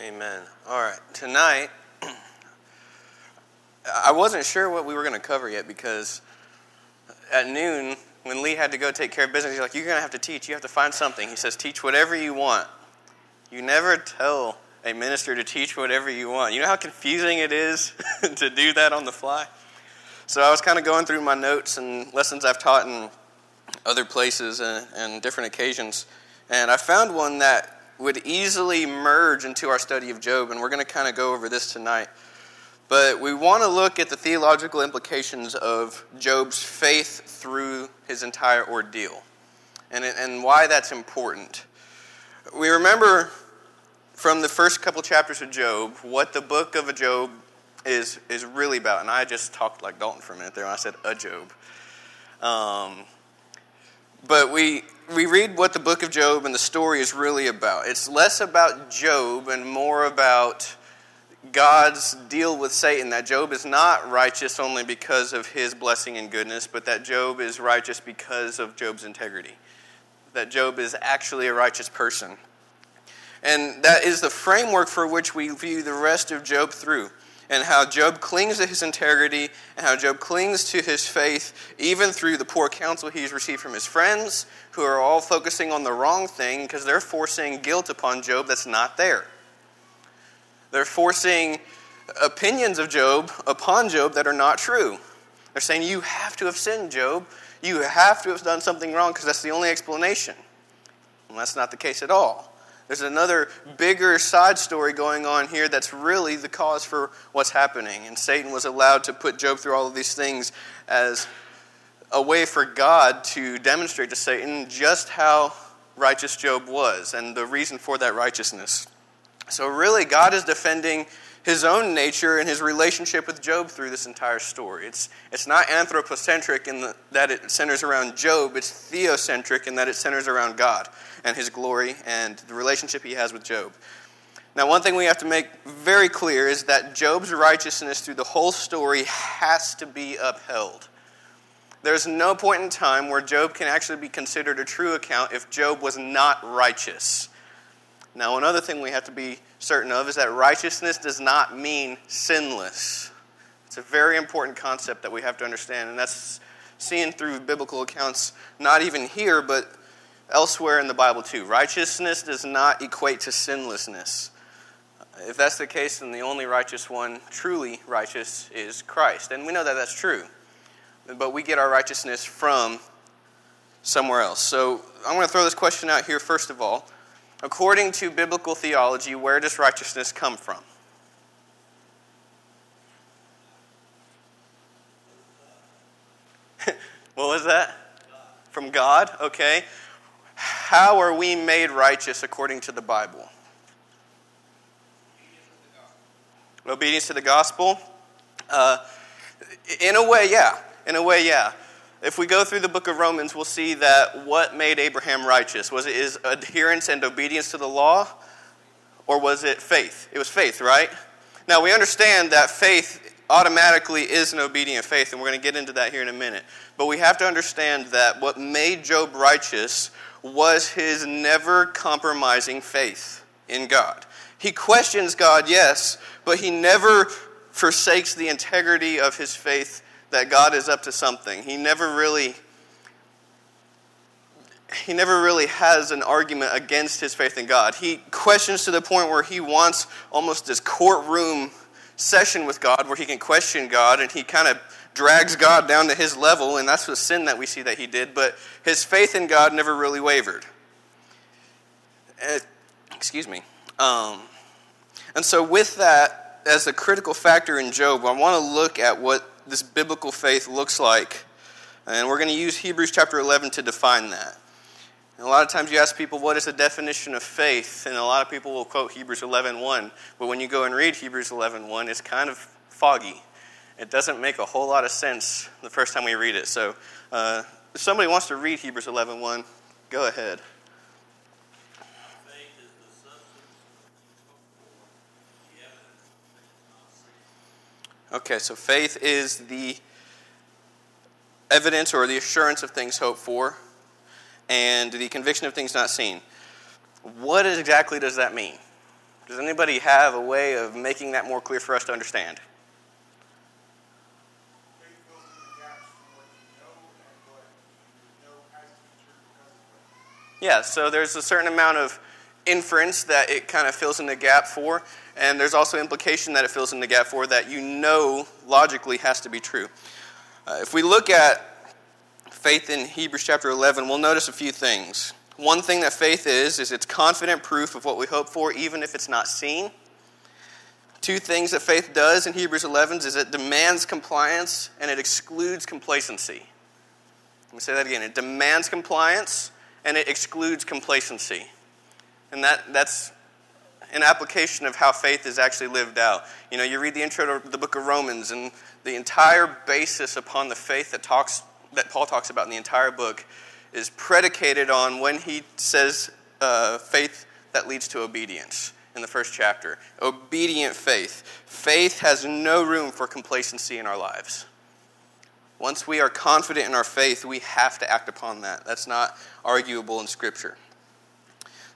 Amen. All right. Tonight, I wasn't sure what we were going to cover yet because at noon, when Lee had to go take care of business, he's like, You're going to have to teach. You have to find something. He says, Teach whatever you want. You never tell a minister to teach whatever you want. You know how confusing it is to do that on the fly? So I was kind of going through my notes and lessons I've taught in other places and, and different occasions, and I found one that would easily merge into our study of Job, and we're going to kind of go over this tonight. But we want to look at the theological implications of Job's faith through his entire ordeal and, and why that's important. We remember from the first couple chapters of Job what the book of Job is, is really about. And I just talked like Dalton for a minute there when I said a Job. Um, but we, we read what the book of Job and the story is really about. It's less about Job and more about God's deal with Satan. That Job is not righteous only because of his blessing and goodness, but that Job is righteous because of Job's integrity. That Job is actually a righteous person. And that is the framework for which we view the rest of Job through and how Job clings to his integrity and how Job clings to his faith even through the poor counsel he's received from his friends who are all focusing on the wrong thing because they're forcing guilt upon Job that's not there. They're forcing opinions of Job upon Job that are not true. They're saying, You have to have sinned, Job. You have to have done something wrong because that's the only explanation. And that's not the case at all. There's another bigger side story going on here that's really the cause for what's happening. And Satan was allowed to put Job through all of these things as a way for God to demonstrate to Satan just how righteous Job was and the reason for that righteousness. So, really, God is defending his own nature and his relationship with Job through this entire story. It's, it's not anthropocentric in the, that it centers around Job, it's theocentric in that it centers around God and his glory and the relationship he has with Job. Now, one thing we have to make very clear is that Job's righteousness through the whole story has to be upheld. There's no point in time where Job can actually be considered a true account if Job was not righteous. Now, another thing we have to be certain of is that righteousness does not mean sinless. It's a very important concept that we have to understand, and that's seen through biblical accounts, not even here, but elsewhere in the Bible too. Righteousness does not equate to sinlessness. If that's the case, then the only righteous one, truly righteous, is Christ. And we know that that's true. But we get our righteousness from somewhere else. So I'm going to throw this question out here first of all. According to biblical theology, where does righteousness come from? what was that? From God, okay. How are we made righteous according to the Bible? Obedience to the gospel? Uh, in a way, yeah. In a way, yeah if we go through the book of Romans, we'll see that what made Abraham righteous? Was it his adherence and obedience to the law? Or was it faith? It was faith, right? Now, we understand that faith automatically is an obedient faith, and we're going to get into that here in a minute. But we have to understand that what made Job righteous was his never compromising faith in God. He questions God, yes, but he never forsakes the integrity of his faith that God is up to something. He never really he never really has an argument against his faith in God. He questions to the point where he wants almost this courtroom session with God where he can question God and he kind of drags God down to his level, and that's the sin that we see that he did. But his faith in God never really wavered. Uh, excuse me. Um, and so, with that as a critical factor in Job, I want to look at what this biblical faith looks like. And we're going to use Hebrews chapter 11 to define that. And a lot of times you ask people, what is the definition of faith? And a lot of people will quote Hebrews 11.1. But when you go and read Hebrews 11.1, it's kind of foggy. It doesn't make a whole lot of sense the first time we read it. So uh, if somebody wants to read Hebrews 11.1, go ahead. Okay, so faith is the evidence or the assurance of things hoped for and the conviction of things not seen. What exactly does that mean? Does anybody have a way of making that more clear for us to understand? Yeah, so there's a certain amount of inference that it kind of fills in the gap for, and there's also implication that it fills in the gap for that you know logically has to be true. Uh, if we look at faith in Hebrews chapter 11, we'll notice a few things. One thing that faith is, is it's confident proof of what we hope for, even if it's not seen. Two things that faith does in Hebrews 11 is it demands compliance and it excludes complacency. Let me say that again. It demands compliance and it excludes complacency. And that, that's an application of how faith is actually lived out. You know, you read the intro to the book of Romans, and the entire basis upon the faith that talks that Paul talks about in the entire book is predicated on when he says uh, faith that leads to obedience in the first chapter. Obedient faith. Faith has no room for complacency in our lives. Once we are confident in our faith, we have to act upon that. That's not arguable in Scripture.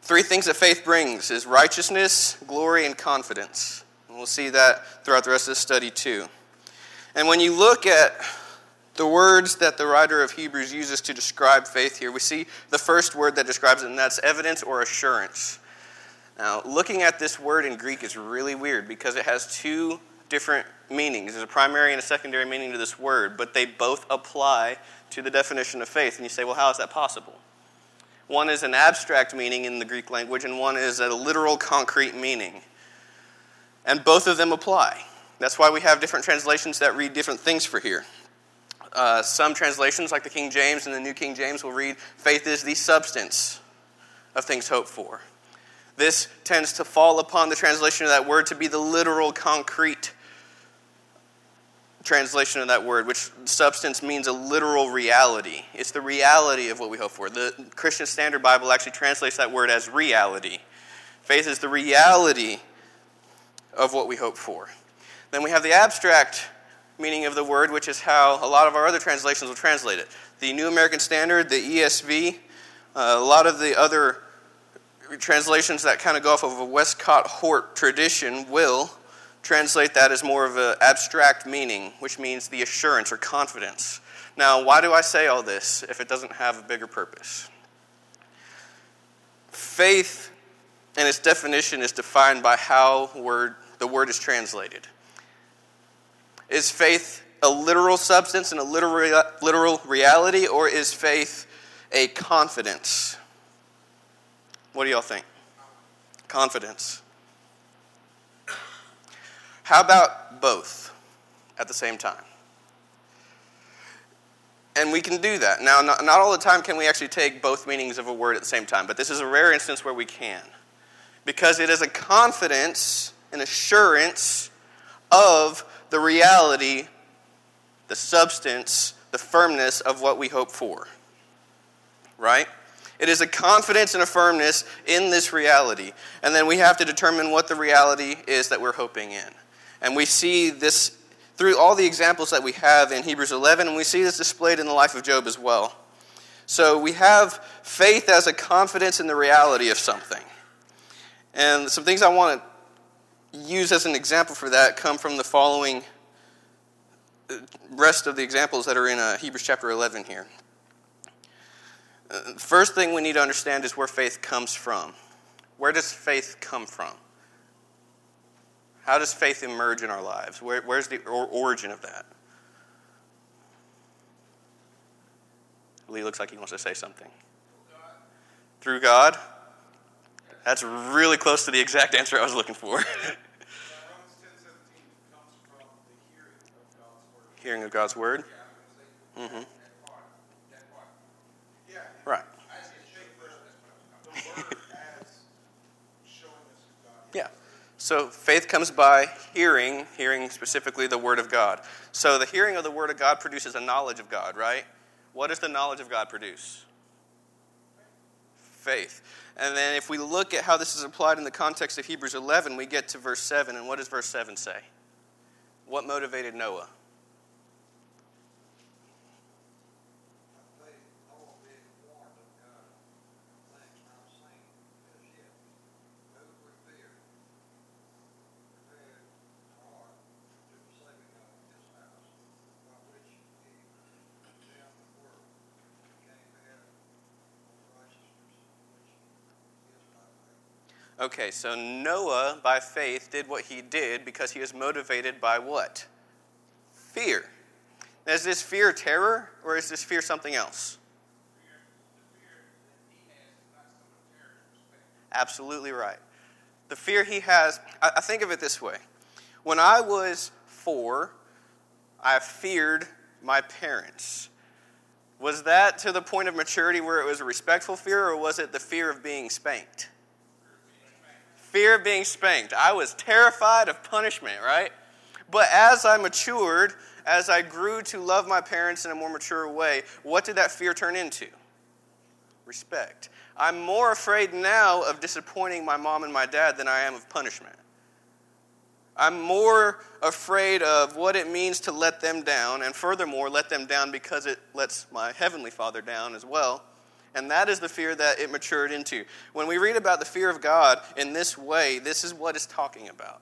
Three things that faith brings is righteousness, glory, and confidence. And we'll see that throughout the rest of the study too. And when you look at the words that the writer of Hebrews uses to describe faith here, we see the first word that describes it, and that's evidence or assurance. Now, looking at this word in Greek is really weird because it has two different meanings. There's a primary and a secondary meaning to this word, but they both apply to the definition of faith. And you say, well, how is that possible? One is an abstract meaning in the Greek language, and one is a literal, concrete meaning. And both of them apply. That's why we have different translations that read different things for here. Uh, some translations, like the King James and the New King James, will read, faith is the substance of things hoped for. This tends to fall upon the translation of that word to be the literal, concrete translation of that word, which substance means a literal reality. It's the reality of what we hope for. The Christian Standard Bible actually translates that word as reality. Faith is the reality of what we hope for. Then we have the abstract meaning of the word, which is how a lot of our other translations will translate it. The New American Standard, the ESV, uh, a lot of the other translations that kind of go off of a Westcott Hort tradition will translate that as more of an abstract meaning, which means the assurance or confidence. Now, why do I say all this if it doesn't have a bigger purpose? Faith and its definition is defined by how word, the word is translated. Is faith a literal substance and a literal, literal reality, or is faith a confidence? What do y'all think? Confidence. How about both at the same time? And we can do that. Now, not, not, all the time can we actually take both meanings of a word at the same time, but this is a rare instance where we can. Because it is a confidence, an assurance of the reality, the substance, the firmness of what we hope for. Right? It is a confidence and a firmness in this reality. And then we have to determine what the reality is that we're hoping in. And we see this through all the examples that we have in Hebrews 11, and we see this displayed in the life of Job as well. So we have faith as a confidence in the reality of something. And some things I want to use as an example for that come from the following uh, rest of the examples that are in uh, Hebrews chapter 11 here. Uh, first thing we need to understand is where faith comes from. Where does faith come from? How does faith emerge in our lives? Where, where's the origin of that? Lee looks like he wants to say something. Through God? That's really close to the exact answer I was looking for. hearing of God's Word. Mm-hmm. Right. yeah. So faith comes by hearing, hearing specifically the Word of God. So the hearing of the Word of God produces a knowledge of God, right? What does the knowledge of God produce? Faith. And then if we look at how this is applied in the context of Hebrews 11, we get to verse 7. And what does verse 7 say? What motivated Noah? Okay, so Noah, by faith, did what he did because he was motivated by what? Fear. Is this fear terror or is this fear something else? Absolutely right. The fear he has, I, think of it this way. When I was four, I feared my parents. Was that to the point of maturity where it was a respectful fear, or was it the fear of being spanked? Fear of being spanked. I was terrified of punishment, right? But as I matured, as I grew to love my parents in a more mature way, what did that fear turn into? Respect. I'm more afraid now of disappointing my mom and my dad than I am of punishment. I'm more afraid of what it means to let them down, and furthermore, let them down because it lets my Heavenly Father down as well. And that is the fear that it matured into. When we read about the fear of God in this way, this is what it's talking about.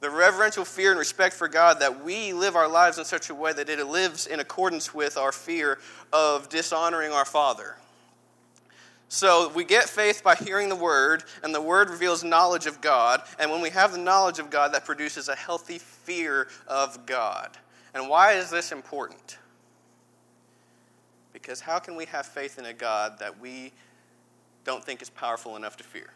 The reverential fear and respect for God that we live our lives in such a way that it lives in accordance with our fear of dishonoring our Father. So we get faith by hearing the word, and the word reveals knowledge of God. And when we have the knowledge of God, that produces a healthy fear of God. And why is this important? Because how can we have faith in a God that we don't think is powerful enough to fear?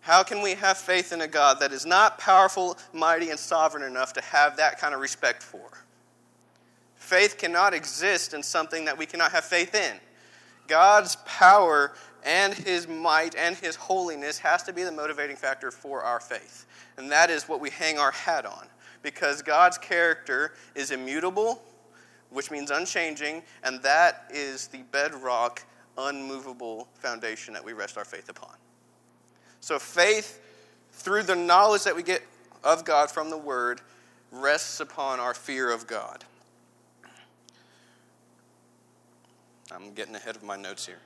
How can we have faith in a God that is not powerful, mighty, and sovereign enough to have that kind of respect for? Faith cannot exist in something that we cannot have faith in. God's power and his might and his holiness has to be the motivating factor for our faith. And that is what we hang our hat on. Because God's character is immutable, which means unchanging, and that is the bedrock, unmovable foundation that we rest our faith upon. So faith, through the knowledge that we get of God from the Word, rests upon our fear of God. I'm getting ahead of my notes here.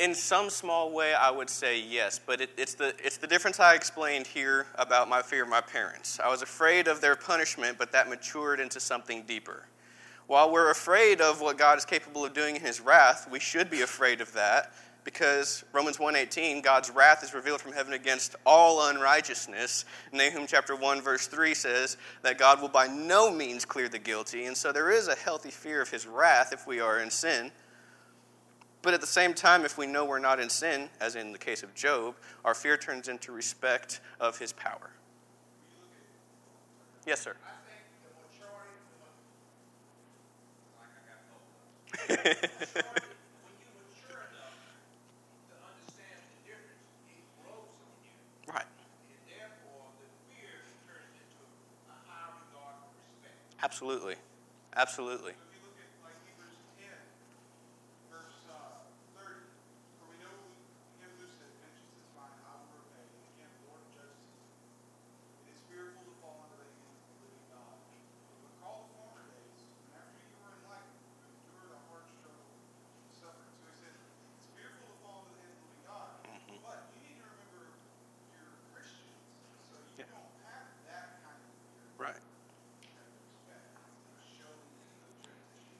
In some small way, I would say yes, but it, it's, the, it's the difference I explained here about my fear of my parents. I was afraid of their punishment, but that matured into something deeper. While we're afraid of what God is capable of doing in His wrath, we should be afraid of that because Romans 1:18 God's wrath is revealed from heaven against all unrighteousness. Nahum chapter 1 verse 3 says that God will by no means clear the guilty, and so there is a healthy fear of his wrath if we are in sin. But at the same time if we know we're not in sin, as in the case of Job, our fear turns into respect of his power. Yes, sir. Right. Absolutely. Absolutely.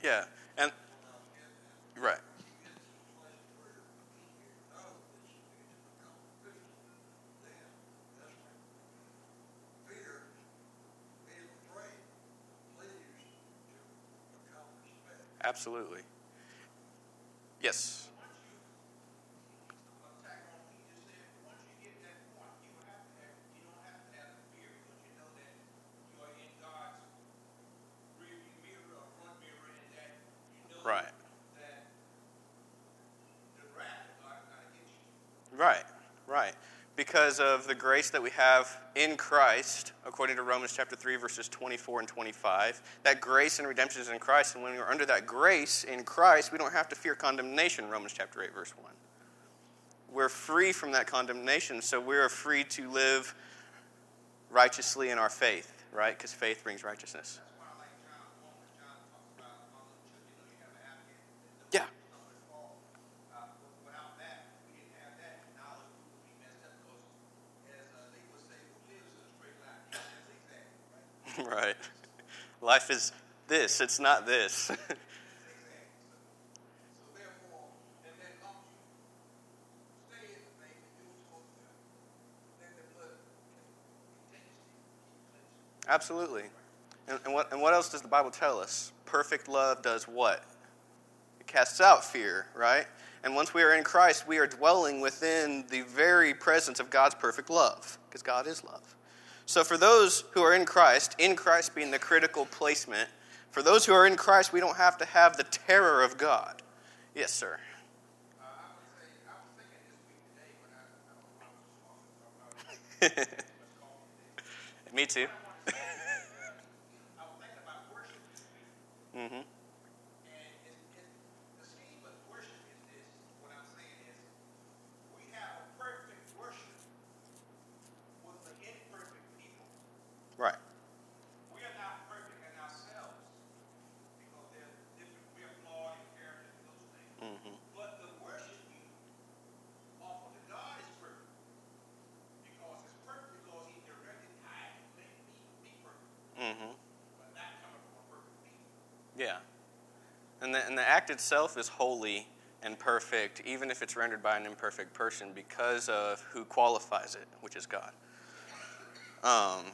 Yeah, and right. Absolutely. Yes. Right, right. Because of the grace that we have in Christ, according to Romans chapter 3, verses 24 and 25. That grace and redemption is in Christ, and when we're under that grace in Christ, we don't have to fear condemnation, Romans chapter 8, verse 1. We're free from that condemnation, so we're free to live righteously in our faith, right? Because faith brings righteousness. Right. Life is this, it's not this. Absolutely. And, and, what, and what else does the Bible tell us? Perfect love does what? It casts out fear, right? And once we are in Christ, we are dwelling within the very presence of God's perfect love, because God is love. So, for those who are in Christ, in Christ being the critical placement, for those who are in Christ, we don't have to have the terror of God. Yes, sir. Me too. mm-hmm. Yeah. And the, and the act itself is holy and perfect, even if it's rendered by an imperfect person, because of who qualifies it, which is God. Um,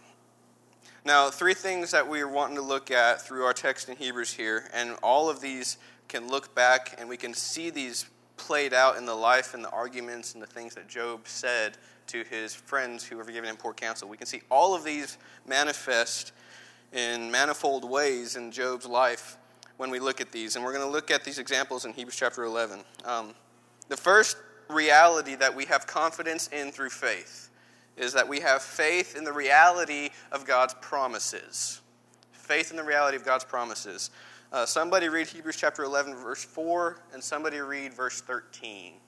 now, three things that we're wanting to look at through our text in Hebrews here, and all of these can look back and we can see these played out in the life and the arguments and the things that Job said to his friends who were giving him poor counsel. We can see all of these manifest in manifold ways in Job's life when we look at these. And we're going to look at these examples in Hebrews chapter 11. Um, the first reality that we have confidence in through faith is that we have faith in the reality of God's promises. Faith in the reality of God's promises. Uh, somebody read Hebrews chapter 11, verse 4, and somebody read verse 13. Okay,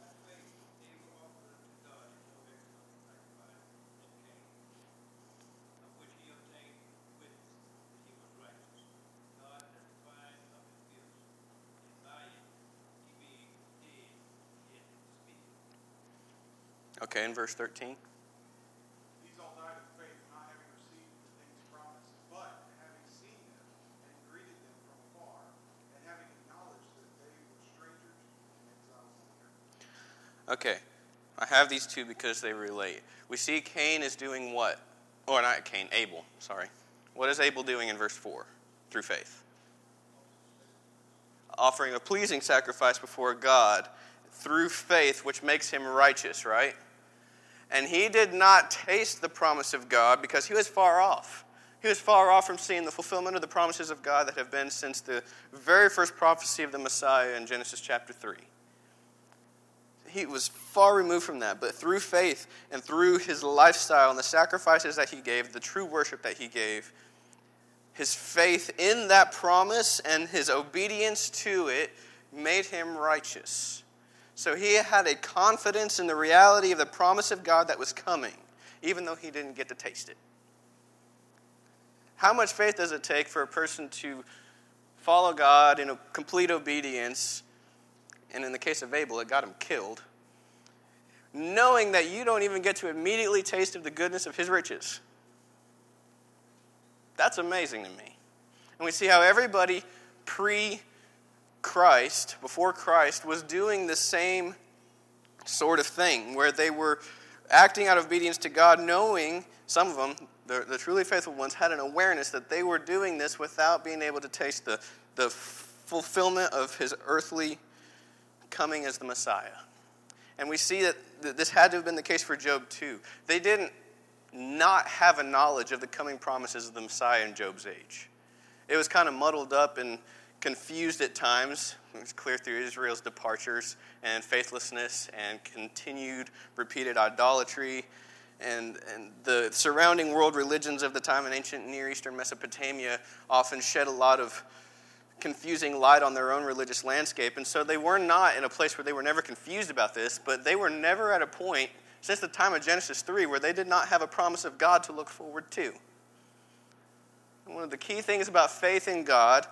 in verse 13. These all died of faith, not having received the things promised, but having seen them and greeted them from afar, and having acknowledged that they were strangers and exiles on the earth. Okay, I have these two because they relate. We see Cain is doing what? Or not Cain, Abel, sorry. What is Abel doing in verse 4? Through faith. Offering a pleasing sacrifice before God through faith, which makes him righteous, right? And he did not taste the promise of God because he was far off. He was far off from seeing the fulfillment of the promises of God that have been since the very first prophecy of the Messiah in Genesis chapter 3. He was far removed from that, but through faith and through his lifestyle and the sacrifices that he gave, the true worship that he gave, his faith in that promise and his obedience to it made him righteous. So he had a confidence in the reality of the promise of God that was coming, even though he didn't get to taste it. How much faith does it take for a person to follow God in complete obedience? And in the case of Abel, it got him killed. Knowing that you don't even get to immediately taste of the goodness of his riches. That's amazing to me. And we see how everybody pre Christ, before Christ, was doing the same sort of thing, where they were acting out of obedience to God, knowing, some of them, the, the truly faithful ones, had an awareness that they were doing this without being able to taste the, the fulfillment of his earthly coming as the Messiah. And we see that this had to have been the case for Job too. They didn't not have a knowledge of the coming promises of the Messiah in Job's age. It was kind of muddled up and confused at times. It's clear through Israel's departures and faithlessness and continued repeated idolatry and, and the surrounding world religions of the time in ancient Near Eastern Mesopotamia often shed a lot of confusing light on their own religious landscape. And so they were not in a place where they were never confused about this, but they were never at a point since the time of Genesis 3 where they did not have a promise of God to look forward to. And one of the key things about faith in God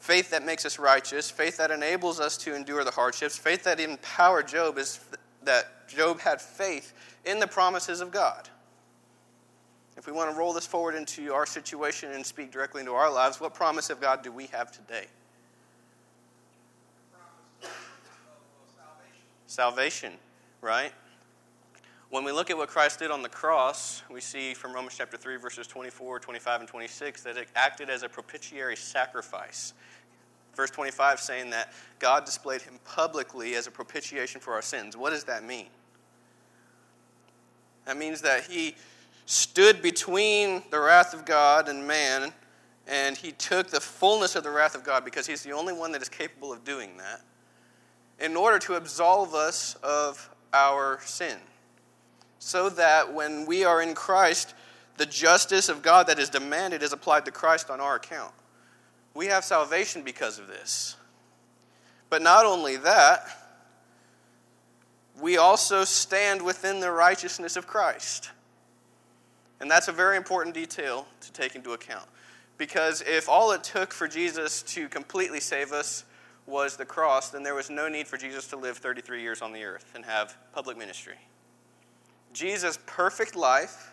faith that makes us righteous, faith that enables us to endure the hardships, faith that empowered Job is that Job had faith in the promises of God. if we want to roll this forward into our situation and speak directly into our lives, what promise of God do we have today? Salvation, right? When we look at what Christ did on the cross, we see from Romans chapter 3, verses 24, 25, and 26 that it acted as a propitiatory sacrifice. Verse 25 saying that God displayed him publicly as a propitiation for our sins. What does that mean? That means that he stood between the wrath of God and man, and he took the fullness of the wrath of God because he's the only one that is capable of doing that in order to absolve us of our sin so that when we are in Christ, the justice of God that is demanded is applied to Christ on our account. We have salvation because of this. But not only that, we also stand within the righteousness of Christ. And that's a very important detail to take into account. Because if all it took for Jesus to completely save us was the cross, then there was no need for Jesus to live 33 years on the earth and have public ministry. Jesus' perfect life,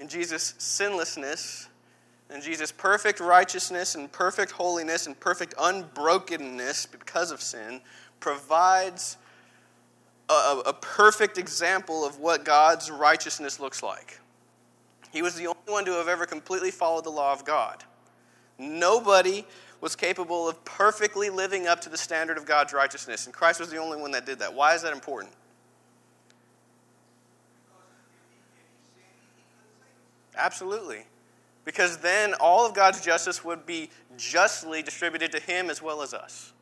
and Jesus' sinlessness, and Jesus' perfect righteousness, and perfect holiness, and perfect unbrokenness because of sin provides a, a, perfect example of what God's righteousness looks like. He was the only one to have ever completely followed the law of God. Nobody was capable of perfectly living up to the standard of God's righteousness, and Christ was the only one that did that. Why is that important? Absolutely. Because then all of God's justice would be justly distributed to him as well as us.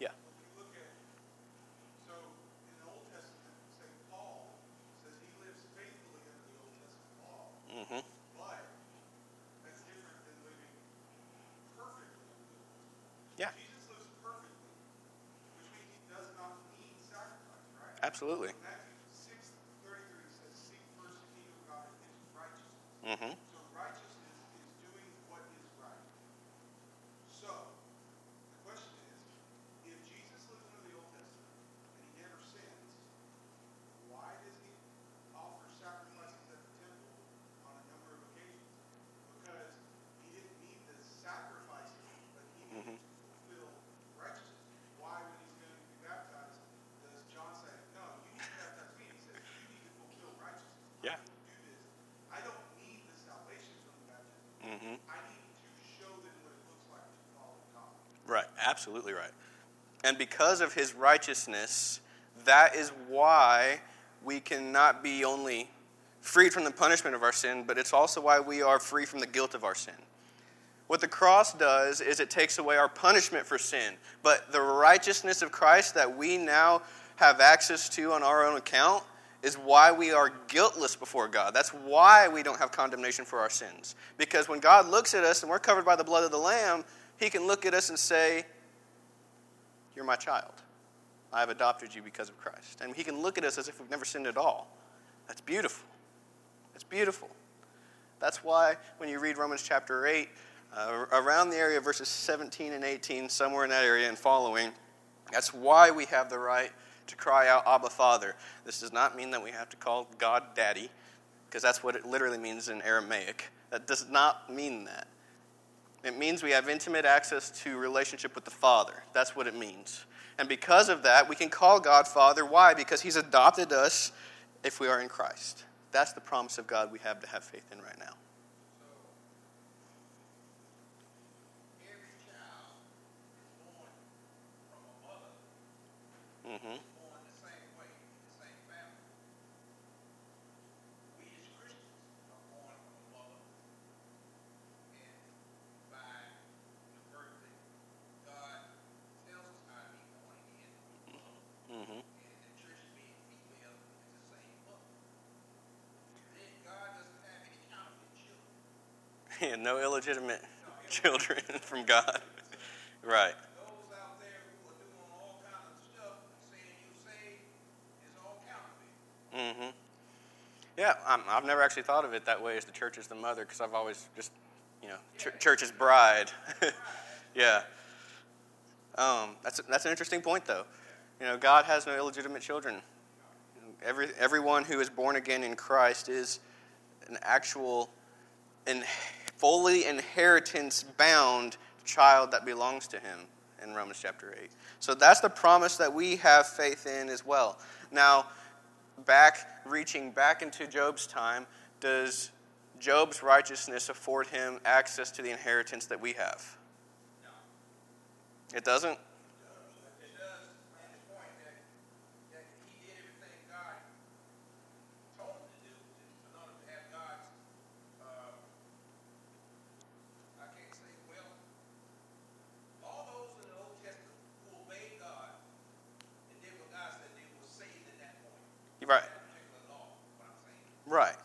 Yeah. Mm-hmm. But that's different than living perfectly. Yeah. Jesus lives perfectly, which means he does not need sacrifice, right? Absolutely. Mm-hmm. So righteousness is doing what is right. So the question is, if Jesus lives under the Old Testament and he never sins, why does he offer sacrifices at the temple on a number of occasions? Because he didn't need the sacrifices, but he needed mm-hmm. to fulfill righteousness. Why, when he's going to be baptized, does John say, "No, you need to baptize me"? He says, "You need to fulfill righteousness." Yeah. Mm-hmm. I need to show them what it looks like to follow God. Right, absolutely right. And because of his righteousness, that is why we cannot be only freed from the punishment of our sin, but it's also why we are free from the guilt of our sin. What the cross does is it takes away our punishment for sin, but the righteousness of Christ that we now have access to on our own account is why we are guiltless before God. That's why we don't have condemnation for our sins. Because when God looks at us and we're covered by the blood of the Lamb, He can look at us and say, You're my child. I have adopted you because of Christ. And He can look at us as if we've never sinned at all. That's beautiful. That's beautiful. That's why when you read Romans chapter 8, uh, around the area of verses 17 and 18, somewhere in that area and following, that's why we have the right to cry out, Abba, Father. This does not mean that we have to call God Daddy, because that's what it literally means in Aramaic. That does not mean that. It means we have intimate access to relationship with the Father. That's what it means. And because of that, we can call God Father. Why? Because He's adopted us if we are in Christ. That's the promise of God we have to have faith in right now. Mm-hmm. Yeah, no illegitimate children from God. right. Mm-hmm. Yeah, i have never actually thought of it that way as the church is the mother because I've always just, you know, ch- church is bride. yeah. Um, that's, that's an interesting point, though. You know, God has no illegitimate children. Every, everyone who is born again in Christ is an actual in, fully inheritance bound child that belongs to him in Romans chapter 8. So that's the promise that we have faith in as well. Now, back reaching back into Job's time, does Job's righteousness afford him access to the inheritance that we have? No. It doesn't? It does, and the point that, that he did everything God told him to do in order to have God's, uh, I can't say, well, all those in the Old Testament who obeyed God and did what God said they were saved at that point. Right. That particular law, what I'm saying. Right.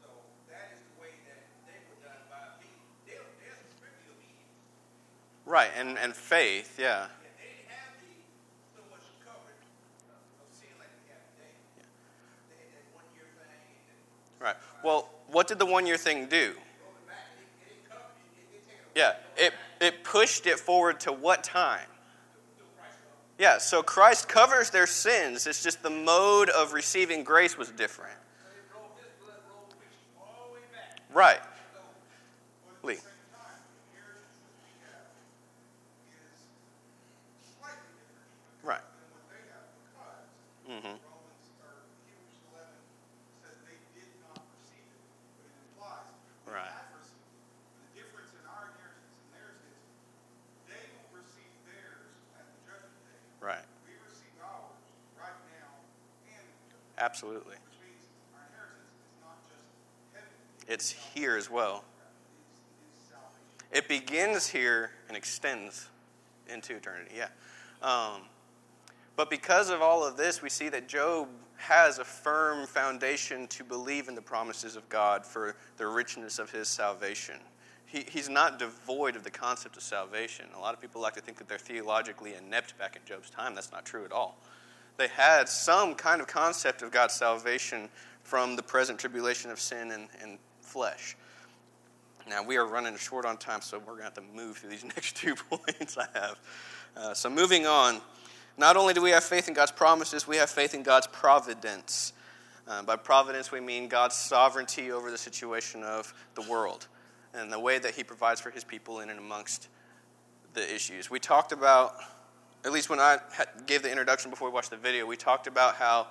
So that is the way that they were done by being, they're, they're strictly obedient. Right. And, and faith, yeah. And they didn't have the, so much coverage of, of sin like we have today. They had that one and, and then Right. Well, what did the one year thing do? Yeah. It, it pushed it forward to what time? Yeah, so Christ covers their sins. It's just the mode of receiving grace was different. So it rolled, his blood rolled which all the way back. Right. So, but Lee. at the same time, the inheritance that we have is slightly different Right. than what they have because Mhm. Romans or Hebrews 11 says they did not receive it, but it implies we Right. have received it. The difference in our inheritance and theirs is they will receive theirs at the judgment day. Right. We receive ours right now and Absolutely. which means our inheritance is not just heaven, It's here as well. It begins here and extends into eternity. Yeah. Um, but because of all of this, we see that Job has a firm foundation to believe in the promises of God for the richness of his salvation. He, he's not devoid of the concept of salvation. A lot of people like to think that they're theologically inept back in Job's time. That's not true at all. They had some kind of concept of God's salvation from the present tribulation of sin and, and flesh. Now, we are running short on time, so we're going to have to move through these next two points I have. Uh, so, moving on, not only do we have faith in God's promises, we have faith in God's providence. Uh, by providence, we mean God's sovereignty over the situation of the world and the way that He provides for His people in and amongst the issues. We talked about, at least when I gave the introduction before we watched the video, we talked about how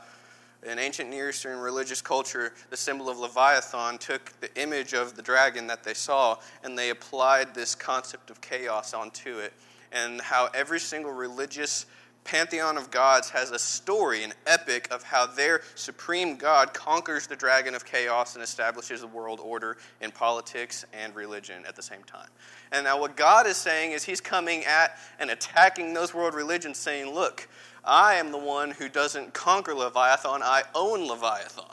in ancient Near Eastern religious culture, the symbol of Leviathan took the image of the dragon that they saw and they applied this concept of chaos onto it. And how every single religious pantheon of gods has a story, an epic of how their supreme God conquers the dragon of chaos and establishes a world order in politics and religion at the same time. And now, what God is saying is He's coming at and attacking those world religions, saying, Look, I am the one who doesn't conquer Leviathan, I own Leviathan.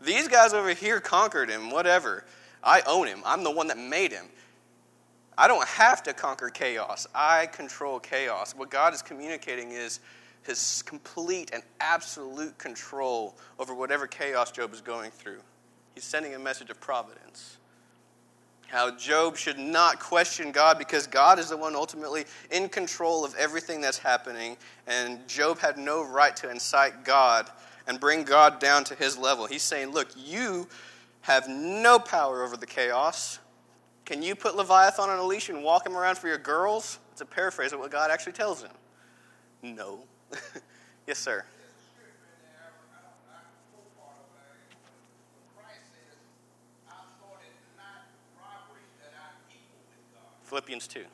These guys over here conquered him, whatever. I own him. I'm the one that made him. I don't have to conquer chaos. I control chaos. What God is communicating is his complete and absolute control over whatever chaos Job is going through. He's sending a message of providence. How Job should not question God because God is the one ultimately in control of everything that's happening, and Job had no right to incite God and bring God down to his level. He's saying, Look, you have no power over the chaos. Can you put Leviathan on a leash and walk him around for your girls? It's a paraphrase of what God actually tells him. No. yes, sir. Philippians 2. Mm-hmm.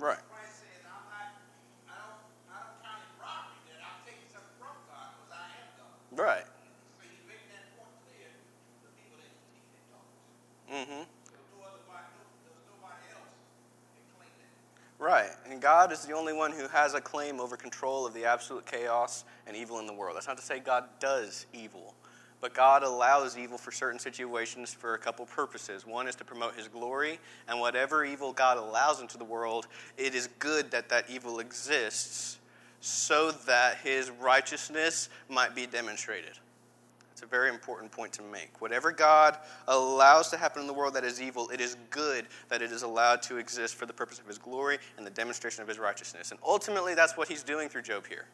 Yeah, claim mm-hmm. that. Right. And God is the only one who has a claim over control of the absolute chaos and evil in the world. That's not to say God does evil, but God allows evil for certain situations for a couple purposes. One is to promote his glory, and whatever evil God allows into the world, it is good that that evil exists so that his righteousness might be demonstrated. It's a very important point to make. Whatever God allows to happen in the world that is evil, it is good that it is allowed to exist for the purpose of his glory and the demonstration of his righteousness. And ultimately, that's what he's doing through Job here.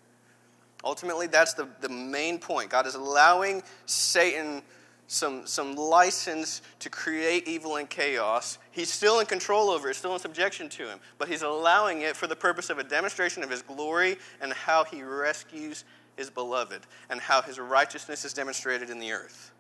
Ultimately, that's the, the main point. God is allowing Satan some, some license to create evil and chaos. He's still in control over it, still in subjection to him, but he's allowing it for the purpose of a demonstration of his glory and how he rescues his beloved and how his righteousness is demonstrated in the earth.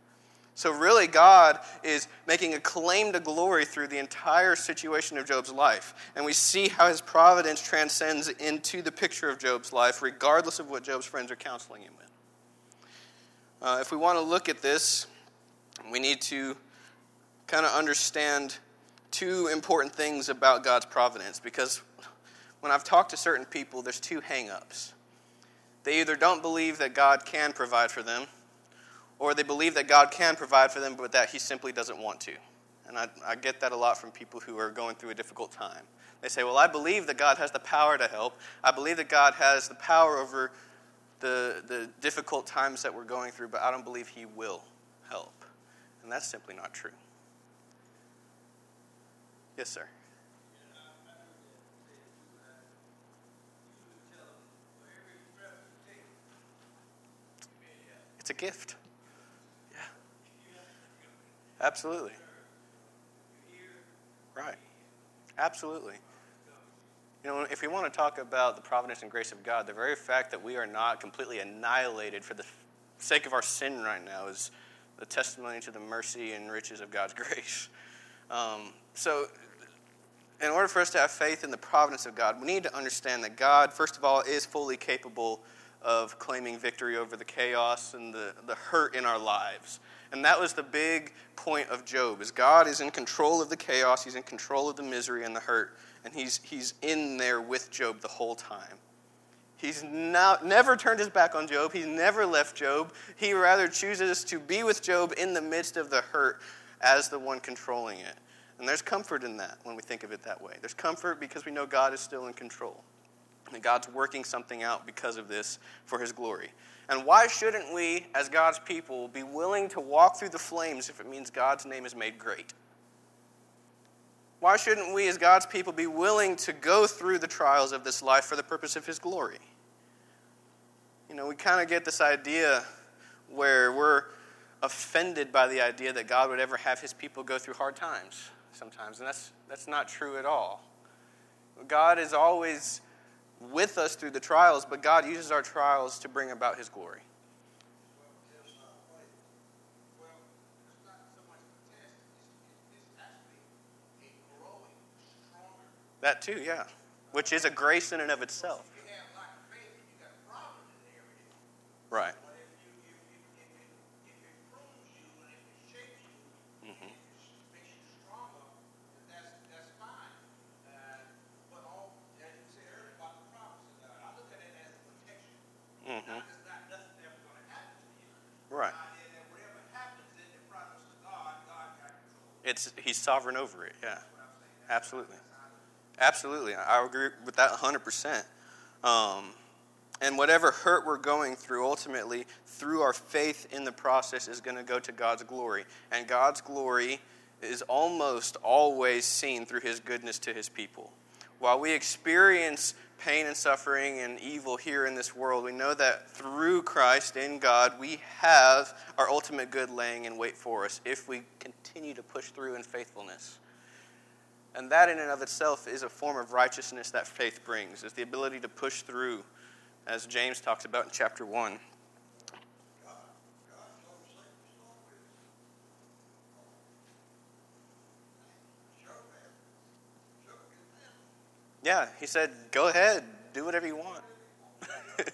So, really, God is making a claim to glory through the entire situation of Job's life. And we see how his providence transcends into the picture of Job's life, regardless of what Job's friends are counseling him with. Uh, if we want to look at this, we need to kind of understand two important things about God's providence because when I've talked to certain people, there's two hangups. They either don't believe that God can provide for them, or they believe that God can provide for them, but that He simply doesn't want to. And I, I, get that a lot from people who are going through a difficult time. They say, Well, I believe that God has the power to help. I believe that God has the power over the, the difficult times that we're going through, but I don't believe He will. And that's simply not true. Yes, sir. It's a gift. Yeah. Absolutely. Right. Absolutely. You know, if we want to talk about the providence and grace of God, the very fact that we are not completely annihilated for the sake of our sin right now is the testimony to the mercy and riches of God's grace. Um, so, in order for us to have faith in the providence of God, we need to understand that God, first of all, is fully capable of claiming victory over the chaos and the, the hurt in our lives. And that was the big point of Job, is God is in control of the chaos, he's in control of the misery and the hurt, and he's, he's in there with Job the whole time. He's not, never turned his back on Job. He's never left Job. He rather chooses to be with Job in the midst of the hurt as the one controlling it. And there's comfort in that when we think of it that way. There's comfort because we know God is still in control. And God's working something out because of this for his glory. And why shouldn't we, as God's people, be willing to walk through the flames if it means God's name is made great? Why shouldn't we, as God's people, be willing to go through the trials of this life for the purpose of his glory? You know, we kind of get this idea where we're offended by the idea that God would ever have his people go through hard times sometimes, and that's, that's not true at all. God is always with us through the trials, but God uses our trials to bring about his glory. That too, yeah. Which is a grace in and of itself. Right. Mm-hmm. Right. It's he's sovereign over it. Yeah. Absolutely. Absolutely. I agree with that 100%. Um, and whatever hurt we're going through, ultimately, through our faith in the process, is going to go to God's glory. And God's glory is almost always seen through his goodness to his people. While we experience pain and suffering and evil here in this world, we know that through Christ in God, we have our ultimate good laying in wait for us if we continue to push through in faithfulness. And that in and of itself is a form of righteousness that faith brings, is the ability to push through, as James talks about in chapter 1. Yeah, he said, go ahead, do whatever you want.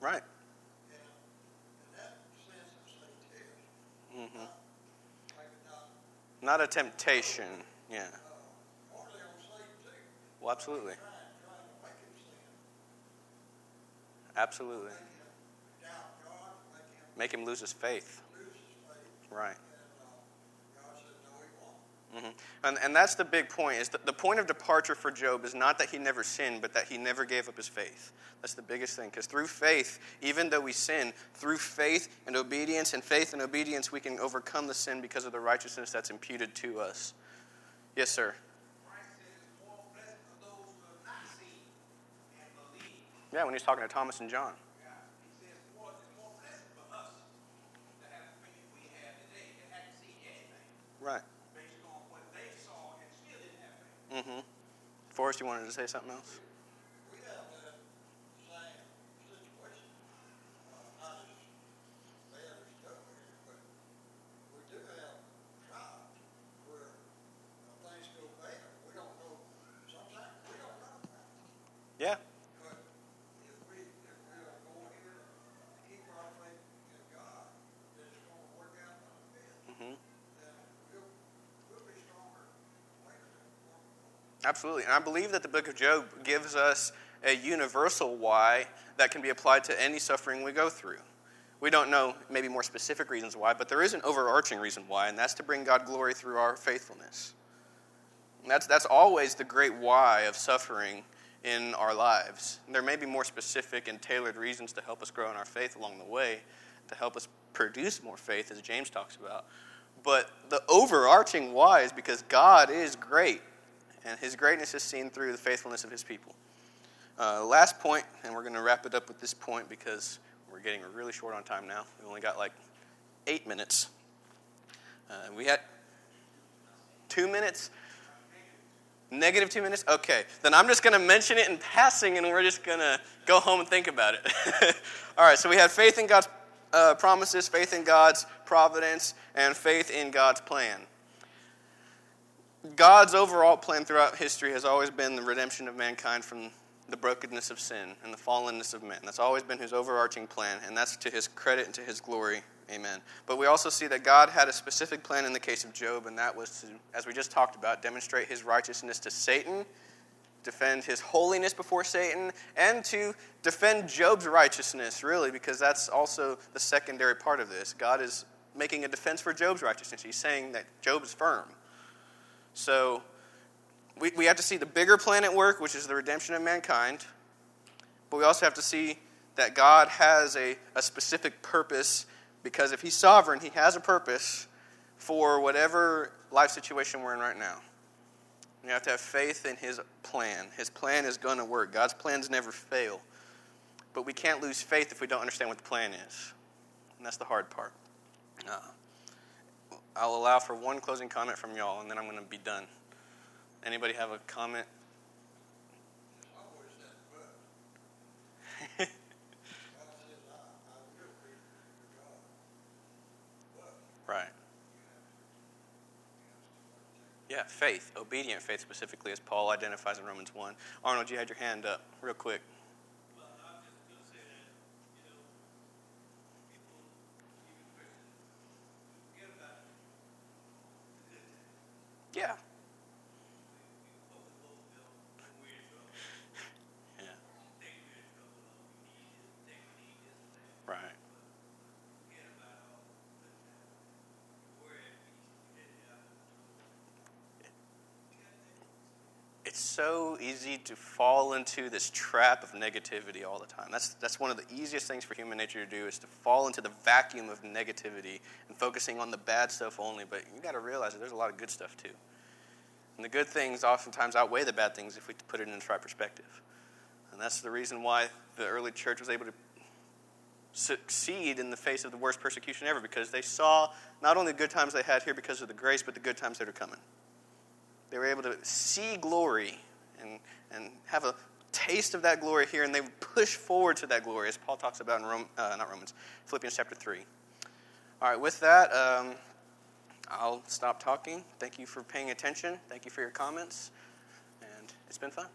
right. Not a temptation, yeah. Well, absolutely. Absolutely. Make him lose his faith. Right. Mm-hmm. And, and that's the big point. Is the point of departure for Job is not that he never sinned, but that he never gave up his faith. That's the biggest thing. Because through faith, even though we sin, through faith and obedience, and faith and obedience, we can overcome the sin because of the righteousness that's imputed to us. Yes, sir. Yeah, when he's talking to Thomas and John. Right. Mm-hmm. Forrest, you wanted to say something else? We have that same situation, uh, not as bad as Doug here, but we do have tribes where uh, things go bad. We don't know, sometimes we don't know about it. Yeah. But if we, if we are going here to keep our faith in God, that it's gonna work out like this, Mm-hmm. then we'll, we'll be stronger later than before. Absolutely. And I believe that the book of Job gives us a universal why that can be applied to any suffering we go through. We don't know maybe more specific reasons why, but there is an overarching reason why, and that's to bring God glory through our faithfulness. And that's, that's always the great why of suffering in our lives. There may be more specific and tailored reasons to help us grow in our faith along the way, to help us produce more faith, as James talks about. But the overarching why is because God is great, and his greatness is seen through the faithfulness of his people. Uh, last point, and we're going to wrap it up with this point because we're getting really short on time now. We only got like eight minutes. Uh, we had two minutes. Negative two minutes? Okay. Then I'm just going to mention it in passing and we're just going to go home and think about it. All right, so we had faith in God's uh, promises, faith in God's providence, and faith in God's plan. God's overall plan throughout history has always been the redemption of mankind from the brokenness of sin and the fallenness of men. That's always been his overarching plan, and that's to his credit and to his glory. Amen. But we also see that God had a specific plan in the case of Job, and that was to, as we just talked about, demonstrate his righteousness to Satan, defend his holiness before Satan, and to defend Job's righteousness, really, because that's also the secondary part of this. God is making a defense for Job's righteousness. He's saying that Job is firm. So we, we have to see the bigger plan at work, which is the redemption of mankind. But we also have to see that God has a, a specific purpose because if He's sovereign, He has a purpose for whatever life situation we're in right now. You have to have faith in His plan. His plan is going to work. God's plans never fail. But we can't lose faith if we don't understand what the plan is. And that's the hard part. Uh, I'll allow for one closing comment from y'all, and then I'm going to be done. Anybody have a comment? Right. Yeah, faith, obedient faith specifically, as Paul identifies in Romans 1. Arnold, you had your hand up real quick. Well, I'm just going to say that, you know, people, even Christians, forget about the good times. Yeah. We quote the Lord Bill when we're in trouble. Yeah. Think we're in trouble, or we need this, think we need this and that. Right. Forget about all the good times. We're at peace, we didn't have no trouble. We got that. It's so easy to fall into this trap of negativity all the time. That's, that's one of the easiest things for human nature to do is to fall into the vacuum of negativity and focusing on the bad stuff only. But you got to realize that there's a lot of good stuff too. And the good things oftentimes outweigh the bad things if we put it in the right perspective. And that's the reason why the early church was able to succeed in the face of the worst persecution ever because they saw not only the good times they had here because of the grace, but the good times that are coming. They were able to see glory and, and have a taste of that glory here, and they push forward to that glory, as Paul talks about in Rome, uh, not Romans, Philippians chapter 3. All right, with that, um, I'll stop talking. Thank you for paying attention. Thank you for your comments, and it's been fun.